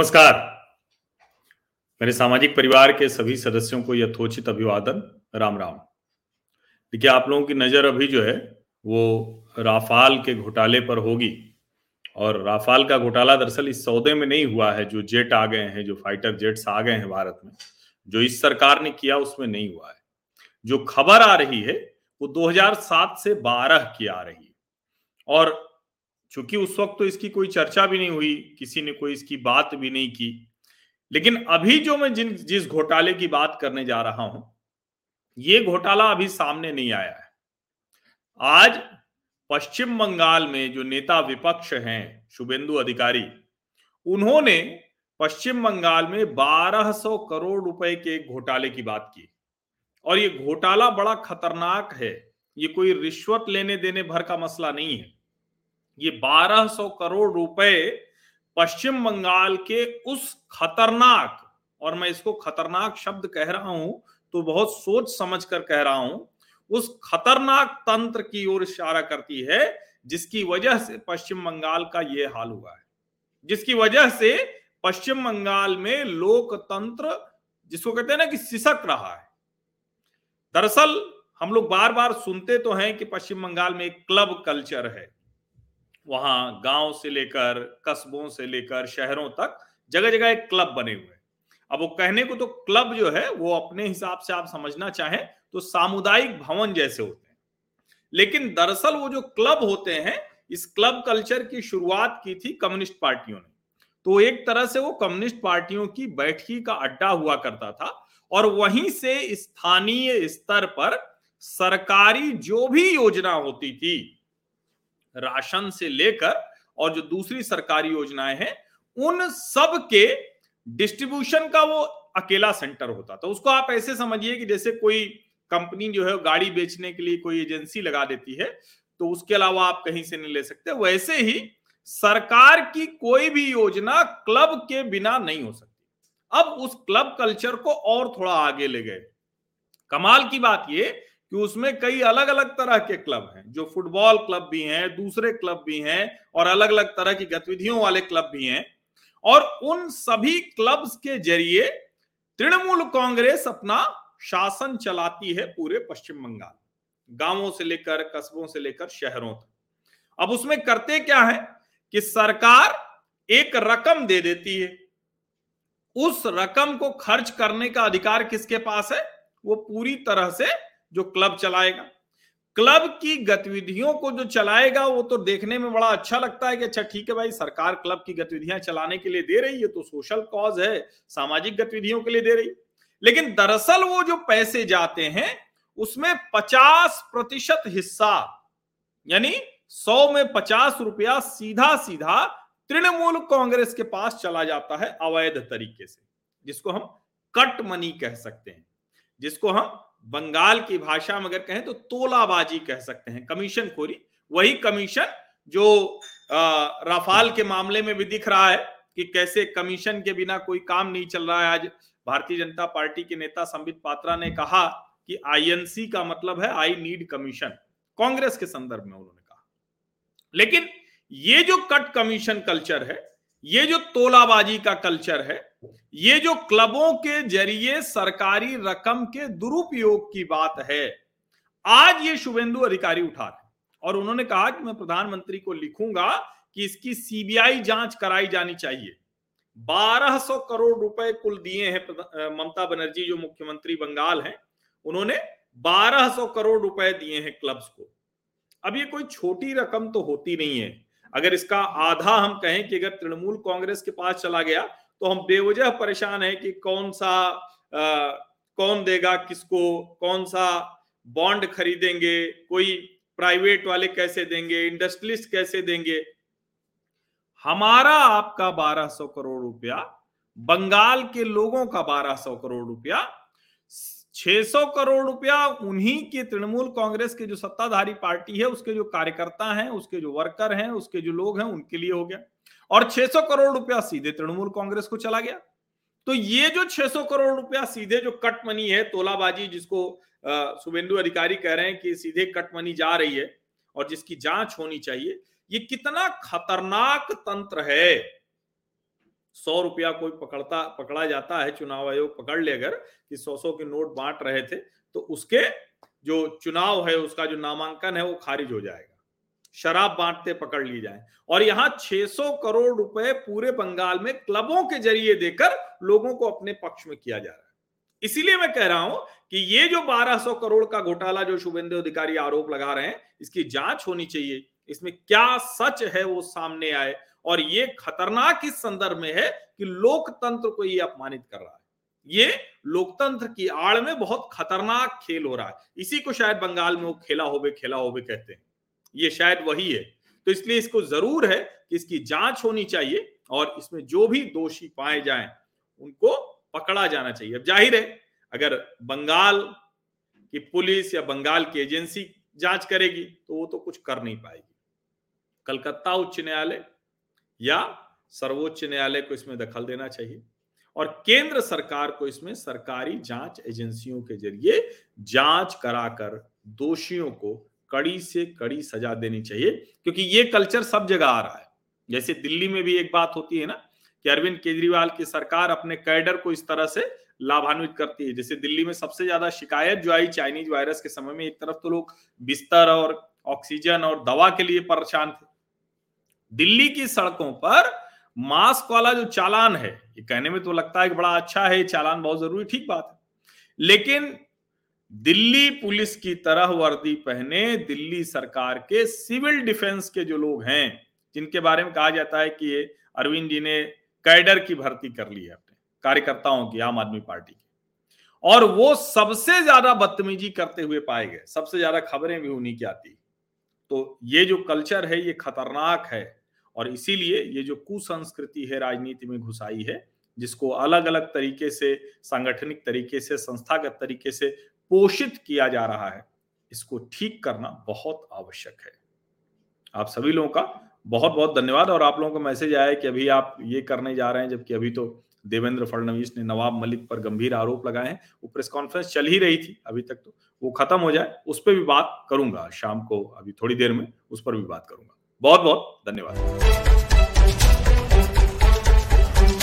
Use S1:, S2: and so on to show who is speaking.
S1: नमस्कार। मेरे सामाजिक परिवार के सभी सदस्यों को यथोचित अभिवादन। राम राम। देखिए, आप लोगों की नज़र अभी जो है, वो राफाल के घोटाले पर होगी। और राफाल का घोटाला दरअसल इस सौदे में नहीं हुआ है, जो जेट आ गए हैं, जो फाइटर जेट्स आ गए हैं भारत में, जो इस सरकार ने किया, उसमें नहीं हुआ है। जो खबर आ रही है, वो 2007 से 12 की आ रही है। और चूँकि उस वक्त तो इसकी कोई चर्चा भी नहीं हुई, किसी ने कोई इसकी बात भी नहीं की। लेकिन अभी जो मैं जिन, जिस घोटाले की बात करने जा रहा हूँ, ये घोटाला अभी सामने नहीं आया है। आज पश्चिम बंगाल में जो नेता विपक्ष हैं, शुभेंदु अधिकारी, उन्होंने पश्चिम बंगाल में 1200 करोड़ रुपए के घोटाले की बात की। और ये घोटाला बड़ा खतरनाक है, ये कोई रिश्वत लेने देने भर का मसला नहीं है। ये 1200 करोड़ रुपए पश्चिम बंगाल के उस खतरनाक, और मैं इसको खतरनाक शब्द कह रहा हूँ तो बहुत सोच समझ कर कह रहा हूँ, उस खतरनाक तंत्र की ओर इशारा करती है, जिसकी वजह से पश्चिम बंगाल का यह हाल हुआ है। जिसकी वजह से पश्चिम बंगाल में लोकतंत्र, जिसको कहते हैं ना कि सिसक रहा है। दरअसल, हम लोग बार बार सुनते तो हैं कि पश्चिम बंगाल में एक क्लब कल्चर है। वहाँ गाँव से लेकर, कस्बों से लेकर, शहरों तक जगह जगह एक क्लब बने हुए हैं। अब वो कहने को तो क्लब जो है, वो अपने हिसाब से आप समझना चाहें तो सामुदायिक भवन जैसे होते हैं। लेकिन दरअसल वो जो क्लब होते हैं, इस क्लब कल्चर की शुरुआत की थी कम्युनिस्ट पार्टियों ने। तो एक तरह से वो कम्युनिस्ट पार्टियों की बैठकी का अड्डा हुआ करता था और वहीं से स्थानीय स्तर पर सरकारी जो भी योजना होती थी राशन से लेकर और जो दूसरी सरकारी योजनाएँ हैं, उन सब के डिस्ट्रीब्यूशन का वो अकेला सेंटर होता। था उसको आप ऐसे समझिए कि जैसे कोई कंपनी जो है, गाड़ी बेचने के लिए कोई एजेंसी लगा देती है तो उसके अलावा आप कहीं से नहीं ले सकते। वैसे ही सरकार की कोई भी योजना क्लब के बिना नहीं हो सकती। अब उस क्लब कल्चर को और थोड़ा आगे ले गए। कमाल की बात ये कि उसमें कई अलग अलग तरह के क्लब हैं, जो फुटबॉल क्लब भी हैं, दूसरे क्लब भी हैं और अलग अलग तरह की गतिविधियों वाले क्लब भी हैं और उन सभी क्लब्स के ज़रिए तृणमूल कांग्रेस अपना शासन चलाती है पूरे पश्चिम बंगाल, गाँवों से लेकर, कस्बों से लेकर शहरों तक। अब उसमें करते क्या है कि सरकार एक रकम दे देती है। उस रकम को खर्च करने का अधिकार किसके पास है? वो पूरी तरह से जो क्लब चलाएगा। क्लब की गतिविधियों को जो चलाएगा, वो तो देखने में बड़ा अच्छा लगता है कि अच्छा ठीक है भाई, सरकार क्लब की गतिविधियाँ चलाने के लिए दे रही है तो सोशल कॉज है, सामाजिक गतिविधियों के लिए दे रही लेकिन दरअसल वो जो पैसे जाते हैं, उसमें पचास प्रतिशत हिस्सा, यानी सौ में पचास रुपया सीधा सीधा तृणमूल कांग्रेस के पास चला जाता है अवैध तरीके से, जिसको हम कट मनी कह सकते हैं, जिसको हम बंगाल की भाषा में अगर कहें तो तोलाबाजी कह सकते हैं कमीशन खोरी वही कमीशन जो राफाल के मामले में भी दिख रहा है कि कैसे कमीशन के बिना कोई काम नहीं चल रहा है। आज भारतीय जनता पार्टी के नेता संबित पात्रा ने कहा कि आईएनसी का मतलब है आई नीड कमीशन कांग्रेस के संदर्भ में उन्होंने कहा। लेकिन ये जो कट कमीशन कल्चर है, ये जो तोलाबाजी का कल्चर है ये जो क्लबों के ज़रिए सरकारी रकम के दुरुपयोग की बात है, आज ये शुभेंदु अधिकारी उठा रहे और उन्होंने कहा कि मैं प्रधानमंत्री को लिखूँगा कि इसकी सीबीआई जाँच कराई जानी चाहिए। 1200 करोड़ रुपए कुल दिए हैं ममता बनर्जी, जो मुख्यमंत्री बंगाल हैं। उन्होंने 1200 करोड़ रुपए दिए हैं क्लब्स को। अब ये कोई छोटी रकम तो होती नहीं है। अगर इसका आधा हम कहें कि अगर तृणमूल कांग्रेस के पास चला गया तो हम बेवजह परेशान है कि कौन सा आ, कौन देगा किसको कौन सा बॉन्ड खरीदेंगे कोई प्राइवेट वाले कैसे देंगे इंडस्ट्रियलिस्ट कैसे देंगे। हमारा आपका 1200 करोड़ रुपया बंगाल के लोगों का 1200 करोड़ रुपया 600 करोड़ रुपया उन्हीं के तृणमूल कांग्रेस के जो सत्ताधारी पार्टी है, उसके जो कार्यकर्ता हैं, उसके जो वर्कर हैं, उसके जो लोग हैं, उनके लिए हो गया। और 600 करोड़ रुपया सीधे तृणमूल कांग्रेस को चला गया। तो ये जो 600 करोड़ रुपया सीधे जो कट मनी है, तोलाबाजी जिसको शुभेंदु अधिकारी कह रहे हैं कि सीधे कट मनी जा रही है और जिसकी जाँच होनी चाहिए, ये कितना खतरनाक तंत्र है। सौ रुपया कोई पकड़ता, पकड़ा जाता है चुनाव आयोग पकड़ ले अगर कि सौ सौ के नोट बांट रहे थे तो उसके जो चुनाव है, उसका जो नामांकन है, वो खारिज हो जाएगा। शराब बांटते पकड़ ली जाए। और यहाँ 600 करोड़ रुपए पूरे बंगाल में क्लबों के ज़रिए देकर लोगों को अपने पक्ष में किया जा रहा है। इसीलिए मैं कह रहा हूँ कि ये जो 1200 करोड़ का घोटाला जो शुभेंदु अधिकारी आरोप लगा रहे हैं, इसकी जाँच होनी चाहिए। इसमें क्या सच है वो सामने आए। और ये खतरनाक इस संदर्भ में है कि लोकतंत्र को ये अपमानित कर रहा है। ये लोकतंत्र की आड़ में बहुत खतरनाक खेल हो रहा है। इसी को शायद बंगाल में वो खेला होबे खेला होबे कहते हैं। ये शायद वही है। तो इसलिए इसको ज़रूर है कि इसकी जाँच होनी चाहिए और इसमें जो भी दोषी पाए जाएँ, उनको पकड़ा जाना चाहिए। अब ज़ाहिर है, अगर बंगाल की पुलिस या बंगाल की एजेंसी जाँच करेगी तो वो तो कुछ कर नहीं पाएगी। कलकत्ता उच्च न्यायालय या सर्वोच्च न्यायालय को इसमें दखल देना चाहिए और केंद्र सरकार को इसमें सरकारी जाँच एजेंसियों के ज़रिए जाँच कराकर दोषियों को कड़ी से कड़ी सजा देनी चाहिए, क्योंकि ये कल्चर सब जगह आ रहा है। जैसे दिल्ली में भी एक बात होती है ना कि अरविंद केजरीवाल की सरकार अपने कैडर को इस तरह से लाभान्वित करती है। जैसे दिल्ली में सबसे ज़्यादा शिकायत जो आई चाइनीज़ वायरस के समय में, एक तरफ़ तो लोग बिस्तर और ऑक्सीजन और दवा के लिए परेशान थे दिल्ली की सड़कों पर मास्क वाला जो चालान है, ये कहने में तो लगता है कि बड़ा अच्छा है चालान बहुत ज़रूरी, ठीक बात है। लेकिन दिल्ली पुलिस की तरह वर्दी पहने दिल्ली सरकार के सिविल डिफेंस के जो लोग हैं, जिनके बारे में कहा जाता है कि ये अरविंद जी ने कैडर की भर्ती कर ली है अपने, कार्यकर्ताओं की, आम आदमी पार्टी की। और वो सबसे ज़्यादा बदतमीजी करते हुए पाए गए, सबसे ज़्यादा खबरें भी उन्हीं की आती। तो ये जो कल्चर है, ये खतरनाक है। और इसीलिए ये जो कुसंस्कृति है राजनीति में घुसाई है, जिसको अलग अलग तरीके से, सांगठनिक तरीके से, संस्थागत तरीके से पोषित किया जा रहा है, इसको ठीक करना बहुत आवश्यक है। आप सभी लोगों का बहुत बहुत धन्यवाद और आप लोगों को मैसेज आया कि अभी आप ये करने जा रहे हैं, जबकि अभी तो देवेंद्र फडणवीस ने नवाब मलिक पर गंभीर आरोप लगाए हैं, वो प्रेस कॉन्फ्रेंस चल ही रही थी, अभी तक तो वो खत्म हो जाए, उस पर भी बात करूँगा, शाम को, अभी थोड़ी देर में उस पर भी बात करूँगा। बहुत बहुत धन्यवाद।